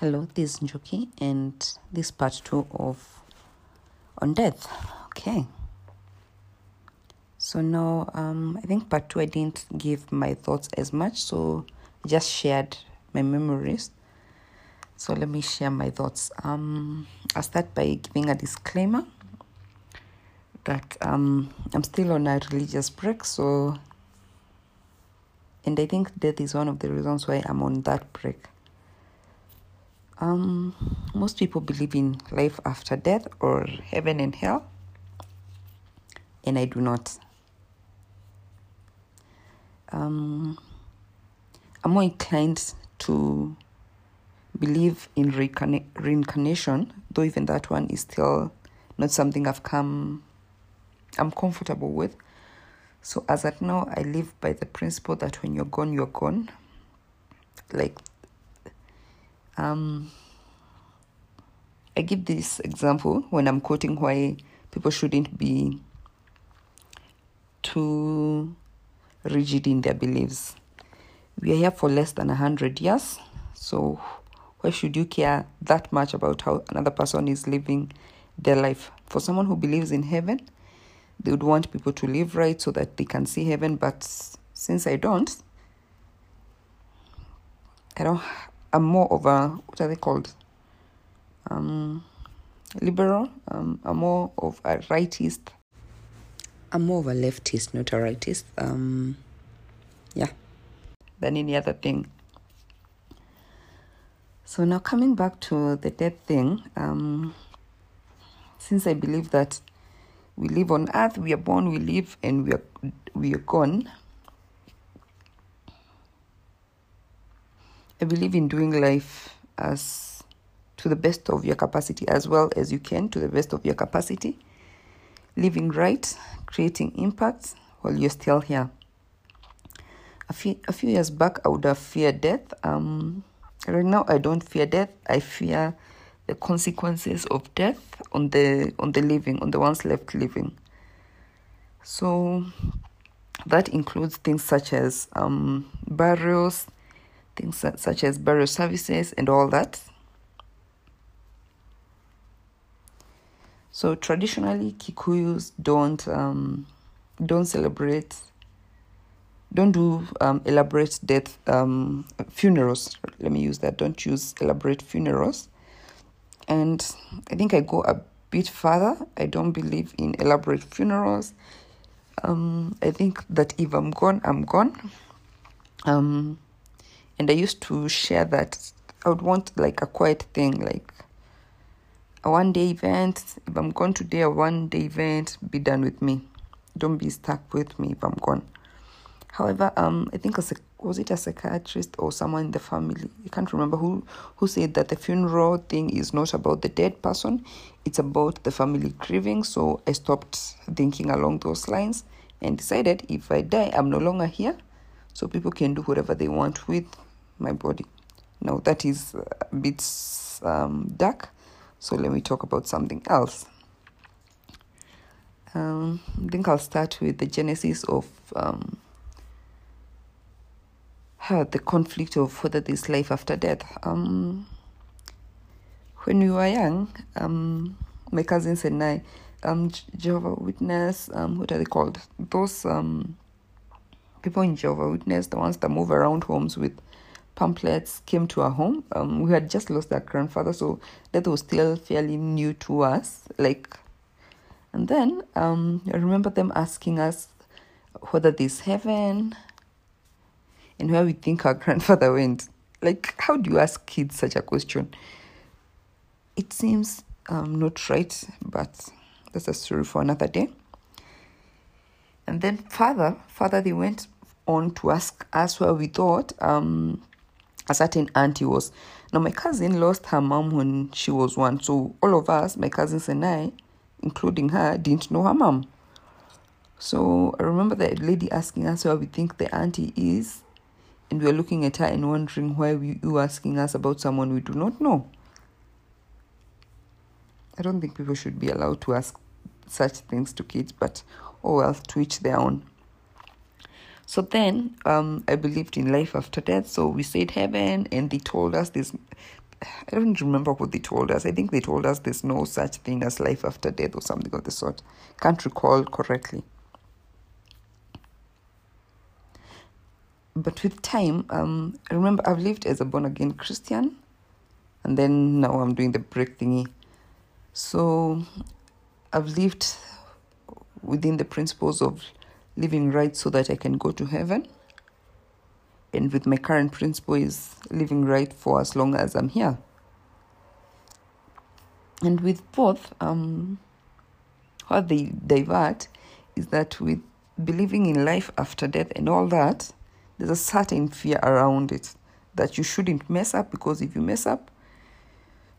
Hello, this is Njoki, and this part two of on death. Okay. So now, um, I think part two I didn't give my thoughts as much, so I just shared my memories. So let me share my thoughts. Um, I'll start by giving a disclaimer that um, I'm still on a religious break, so and I think death is one of the reasons why I'm on that break. Um, most people believe in life after death or heaven and hell, and I do not. Um, I'm more inclined to believe in reincarna- reincarnation, though even that one is still not something I've come, I'm comfortable with. So as at now, I live by the principle that when you're gone, you're gone. Like, um, I give this example when I'm quoting why people shouldn't be too rigid in their beliefs. We are here for less than a hundred years, so why should you care that much about how another person is living their life? For someone who believes in heaven, they would want people to live right so that they can see heaven. But since I don't, I don't. I'm more of a what are they called? Um, liberal. Um, I'm more of a rightist. I'm more of a leftist, not a rightist. Um, yeah, than any other thing. So now coming back to the death thing, um, since I believe that we live on earth, we are born, we live, and we are we are gone. I believe in doing life as to the best of your capacity as well as you can to the best of your capacity. Living right, creating impact while you're still here. A few a few years back I would have feared death. Um right now I don't fear death. I fear the consequences of death on the on the living, on the ones left living. So that includes things such as um, burials, things such as burial services, and all that. So traditionally, Kikuyus don't um, don't celebrate, don't do um, elaborate death um, funerals. Let me use that. Don't use elaborate funerals. And I think I go a bit further. I don't believe in elaborate funerals. Um, I think that if I'm gone, I'm gone. And I used to share that I would want like a quiet thing, like a one day event. If I'm gone today, a one day event, be done with me. Don't be stuck with me if I'm gone. However, um, I think a was it a psychiatrist or someone in the family? I can't remember who who said that the funeral thing is not about the dead person; it's about the family grieving. So I stopped thinking along those lines and decided if I die, I'm no longer here, so people can do whatever they want with my body. Now that is a bit um, dark, so let me talk about something else. Um, I think I'll start with the genesis of um, the conflict of whether there's life after death. Um, when we were young, um, my cousins and I, um, Jehovah Witness, um, what are they called? Those um, people in Jehovah Witness, the ones that move around homes with pamphlets, came to our home. Um, we had just lost our grandfather, so that was still fairly new to us. Like, and then um, I remember them asking us whether there's heaven and where we think our grandfather went. Like, how do you ask kids such a question? It seems um, not right, but that's a story for another day. And then father, father, they went on to ask us where we thought um, a certain auntie was. Now my cousin lost her mom when she was one, so all of us, my cousins and I, including her, didn't know her mom. So I remember the lady asking us where we think the auntie is, and we were looking at her and wondering why we, you asking us about someone we do not know. I don't think people should be allowed to ask such things to kids, but oh well, to each their own. So then um, I believed in life after death. So we said heaven, and they told us this I don't remember what they told us. I think they told us there's no such thing as life after death or something of the sort. Can't recall correctly. But with time, um, I remember I've lived as a born again Christian, and then now I'm doing the break thingy. So I've lived within the principles of living right so that I can go to heaven and with my current principle is living right for as long as I'm here. And with both, um, how they divert is that with believing in life after death and all that, there's a certain fear around it that you shouldn't mess up because if you mess up,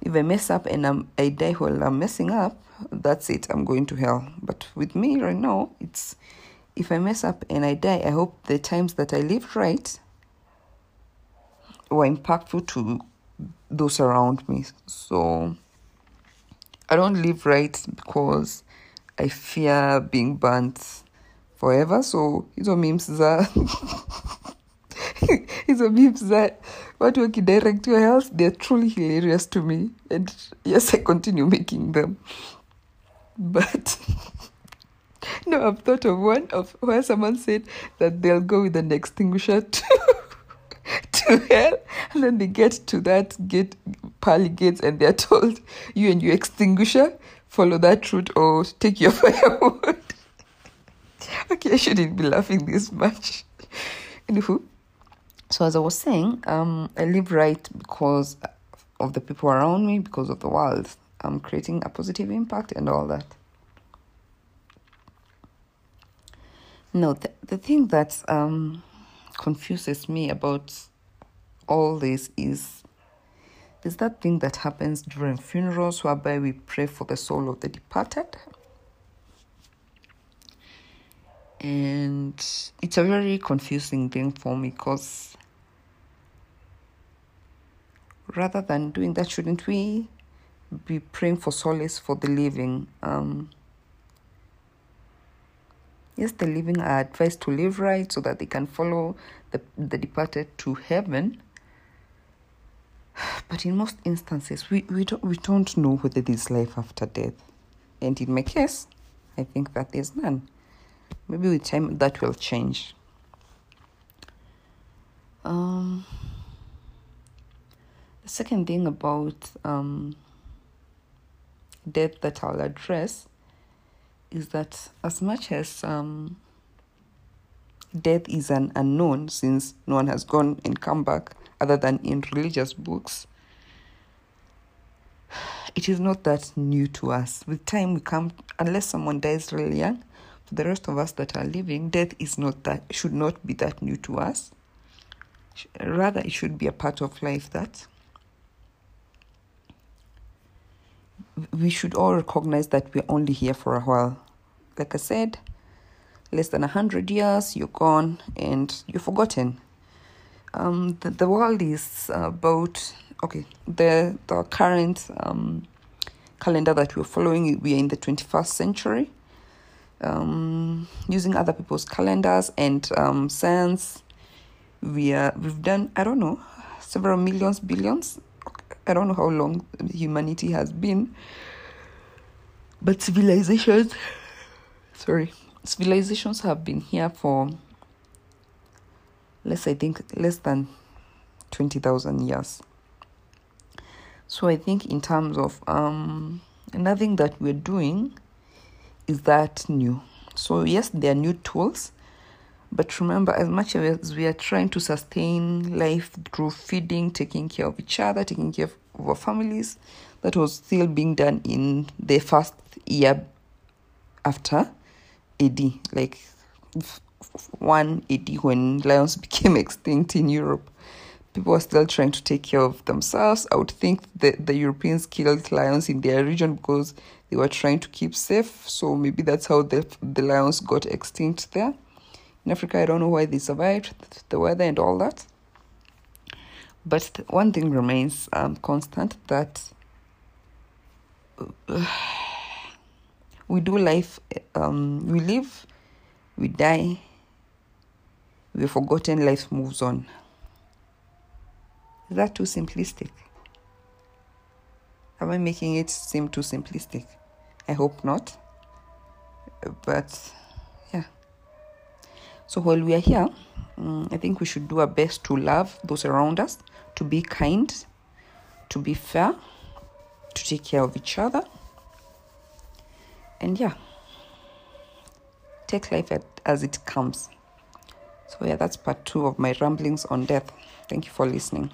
if I mess up and I'm, I die while I'm messing up, that's it, I'm going to hell. But with me right now, it's if I mess up and I die, I hope the times that I lived right were impactful to those around me. So I don't live right because I fear being burnt forever. So hizo memes za hizo memes za watu wakidirect your health, they're truly hilarious to me. And yes, I continue making them. But no, I've thought of one of where someone said that they'll go with an extinguisher to to hell and then they get to that gate pearly gates and they're told you and your extinguisher follow that route or take your firewood. Okay i shouldn't be laughing this much. Anywho so as i was saying um i live right because of the people around me because of the world. I'm creating a positive impact and all that no the, the thing that um confuses me about all this is is that thing that happens during funerals whereby we pray for the soul of the departed. And it's a very confusing thing for me because rather than doing that shouldn't we be praying for solace for the living? Um yes the living are advised to live right so that they can follow the, the departed to heaven but in most instances, we, we, don't, we don't know whether there's life after death. And in my case, I think that there's none. Maybe with time that will change. Um, the second thing about um, death that I'll address is that as much as um, death is an unknown since no one has gone and come back other than in religious books, it is not that new to us. With time, we come, unless someone dies really young, for the rest of us that are living, death is not that, should not be that new to us. Rather, it should be a part of life that we should all recognize that we're only here for a while. Like I said, less than a hundred years, you're gone and you're forgotten. Um, the, the world is about okay the the current um, calendar that we're following we are in the 21st century. Um, using other people's calendars and um, science we are we've done i don't know several millions billions. I don't know how long humanity has been. But civilizations sorry. Civilizations have been here for less i think less than 20000 years. So I think in terms of um, nothing that we're doing is that new. So yes, there are new tools, but remember, as much as we are trying to sustain life through feeding, taking care of each other, taking care of our families, that was still being done in the first year after AD, like one AD when lions became extinct in Europe people are still trying to take care of themselves. I would think that the Europeans killed lions in their region because they were trying to keep safe. So maybe that's how the, the lions got extinct there. In Africa, I don't know why they survived, the weather and all that. But one thing remains um, constant that uh, we do life, um, we live, we die, we're forgotten, life moves on. Is that too simplistic? Am I making it seem too simplistic? I hope not. But yeah. So while we are here, um, I think we should do our best to love those around us, to be kind, to be fair, to take care of each other. And yeah, take life as it comes. So, yeah, that's part two of my ramblings on death. Thank you for listening.